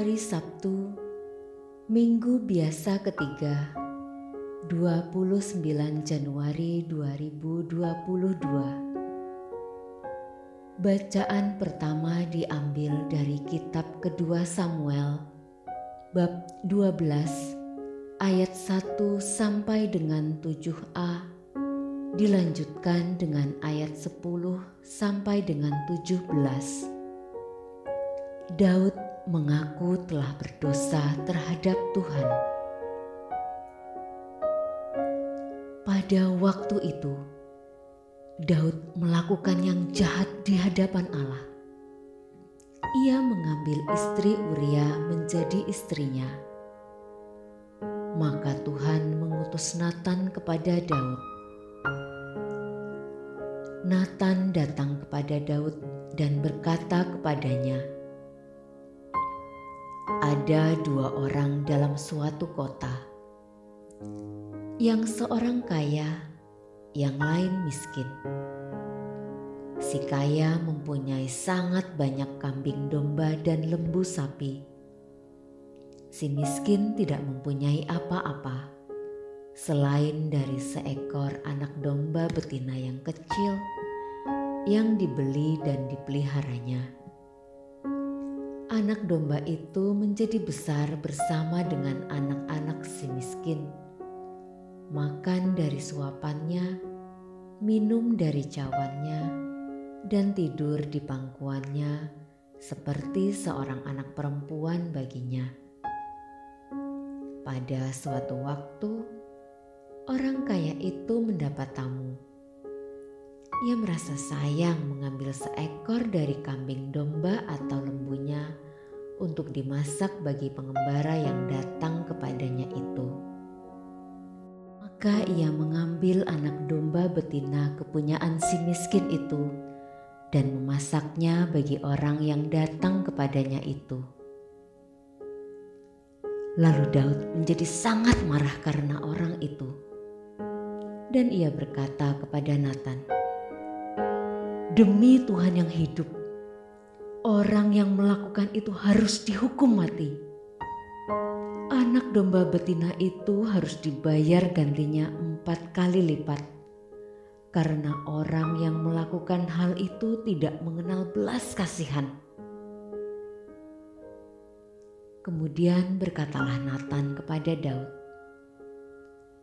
Hari Sabtu, Minggu biasa ketiga, 29 Januari 2022. Bacaan pertama diambil dari kitab kedua Samuel, bab 12, ayat 1 sampai dengan 7a, dilanjutkan dengan ayat 10 sampai dengan 17. Daud mengaku telah berdosa terhadap Tuhan. Pada waktu itu, Daud melakukan yang jahat di hadapan Allah. Ia mengambil istri Uria menjadi istrinya. Maka Tuhan mengutus Nathan kepada Daud. Nathan datang kepada Daud dan berkata kepadanya, ada dua orang dalam suatu kota, yang seorang kaya, yang lain miskin. Si kaya mempunyai sangat banyak kambing domba dan lembu sapi. Si miskin tidak mempunyai apa-apa selain dari seekor anak domba betina yang kecil yang dibeli dan dipeliharanya anak domba itu menjadi besar bersama dengan anak-anak si miskin. Makan dari suapannya, minum dari cawannya, dan tidur di pangkuannya seperti seorang anak perempuan baginya. Pada suatu waktu, orang kaya itu mendapat tamu. Ia merasa sayang mengambil seekor dari kambing domba atau lembunya untuk dimasak bagi pengembara yang datang kepadanya itu. Maka ia mengambil anak domba betina kepunyaan si miskin itu dan memasaknya bagi orang yang datang kepadanya itu. Lalu Daud menjadi sangat marah karena orang itu. Dan ia berkata kepada Nathan, "Demi Tuhan yang hidup, Orang yang melakukan itu harus dihukum mati. Anak domba betina itu harus dibayar gantinya empat kali lipat. Karena orang yang melakukan hal itu tidak mengenal belas kasihan. Kemudian berkatalah Nathan kepada Daud,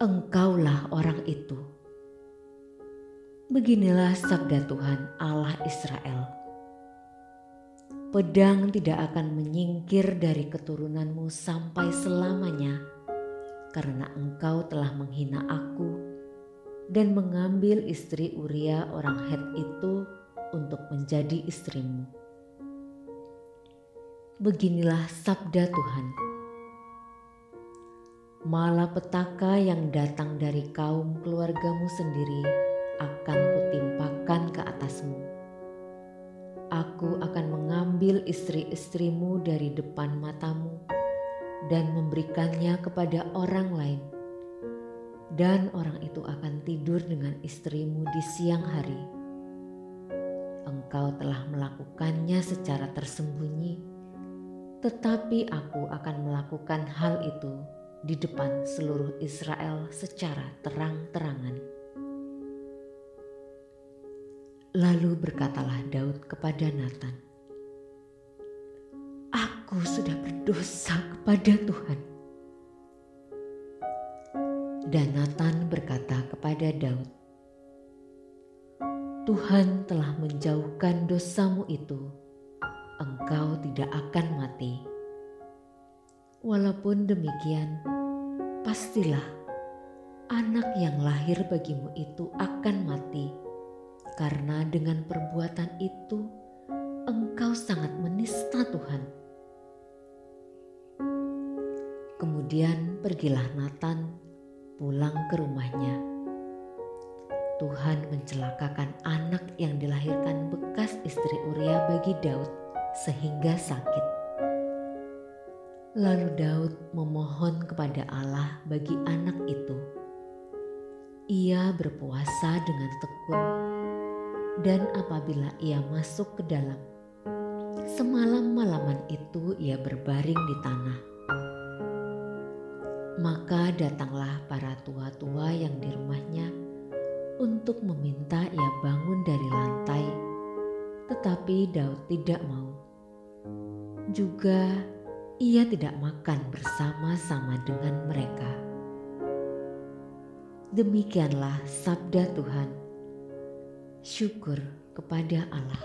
"Engkaulah orang itu." Beginilah sabda Tuhan Allah Israel Pedang tidak akan menyingkir dari keturunanmu sampai selamanya, karena engkau telah menghina aku dan mengambil istri Uria orang Het itu untuk menjadi istrimu. Beginilah sabda Tuhan. Malapetaka yang datang dari kaum keluargamu sendiri akan kutimpakan ke atasmu Aku akan mengambil istri-istrimu dari depan matamu dan memberikannya kepada orang lain. Dan orang itu akan tidur dengan istrimu di siang hari. Engkau telah melakukannya secara tersembunyi, tetapi aku akan melakukan hal itu di depan seluruh Israel secara terang-terangan. Lalu berkatalah Daud kepada Nathan, "Aku sudah berdosa kepada Tuhan." Dan Nathan berkata kepada Daud, "Tuhan telah menjauhkan dosamu itu, engkau tidak akan mati." Walaupun demikian, pastilah anak yang lahir bagimu itu akan mati karena dengan perbuatan itu engkau sangat menista Tuhan. Kemudian pergilah Nathan pulang ke rumahnya. Tuhan mencelakakan anak yang dilahirkan bekas istri Uria bagi Daud sehingga sakit. Lalu Daud memohon kepada Allah bagi anak itu. Ia berpuasa dengan tekun dan apabila ia masuk ke dalam, Semalam-malaman itu ia berbaring di tanah. Maka datanglah para tua-tua yang di rumahnya untuk meminta ia bangun dari lantai, tetapi Daud tidak mau. Juga ia tidak makan bersama-sama dengan mereka. Demikianlah sabda Tuhan. Syukur kepada Allah.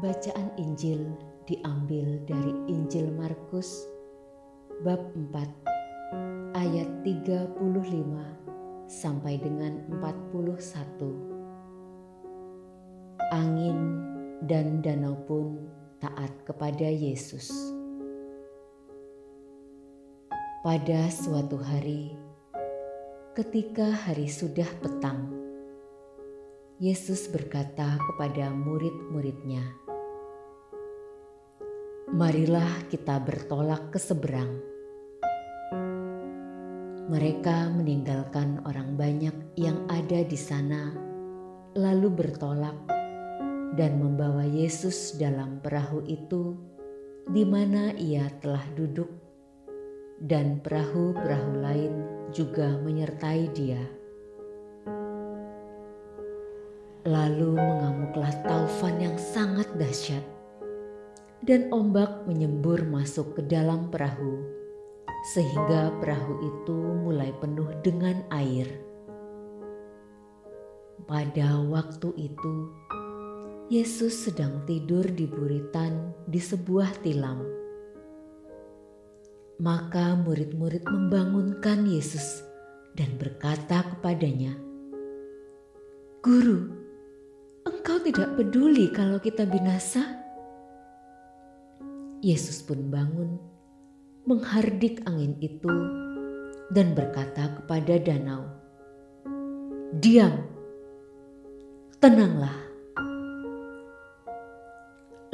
Bacaan Injil diambil dari Injil Markus bab 4 ayat 35 sampai dengan 41. Angin dan danau pun taat kepada Yesus. Pada suatu hari, ketika hari sudah petang, Yesus berkata kepada murid-muridnya, marilah kita bertolak ke seberang. Mereka meninggalkan orang banyak yang ada di sana, lalu bertolak dan membawa Yesus dalam perahu itu, di mana ia telah duduk, dan perahu-perahu lain juga menyertai Dia. Lalu mengamuklah taufan yang sangat dahsyat dan ombak menyembur masuk ke dalam perahu, sehingga perahu itu mulai penuh dengan air. Pada waktu itu, Yesus sedang tidur di buritan di sebuah tilam. Maka murid-murid membangunkan Yesus dan berkata kepadanya, "Guru, engkau tidak peduli kalau kita binasa?" Yesus pun bangun, menghardik angin itu, dan berkata kepada danau, "Diam, tenanglah."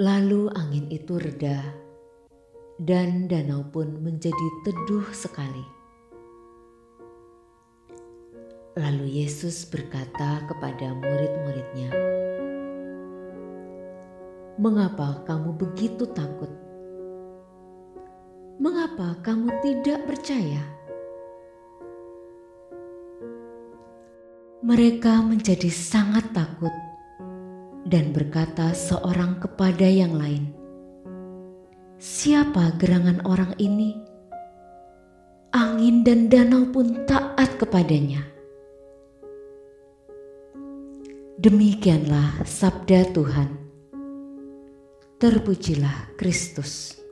Lalu angin itu reda, dan danau pun menjadi teduh sekali. Lalu Yesus berkata kepada murid-muridnya, "Mengapa kamu begitu takut?" mengapa kamu tidak percaya? Mereka menjadi sangat takut dan berkata seorang kepada yang lain, "Siapa gerangan orang ini?" Angin dan danau pun taat kepadanya. Demikianlah sabda Tuhan. Terpujilah Kristus.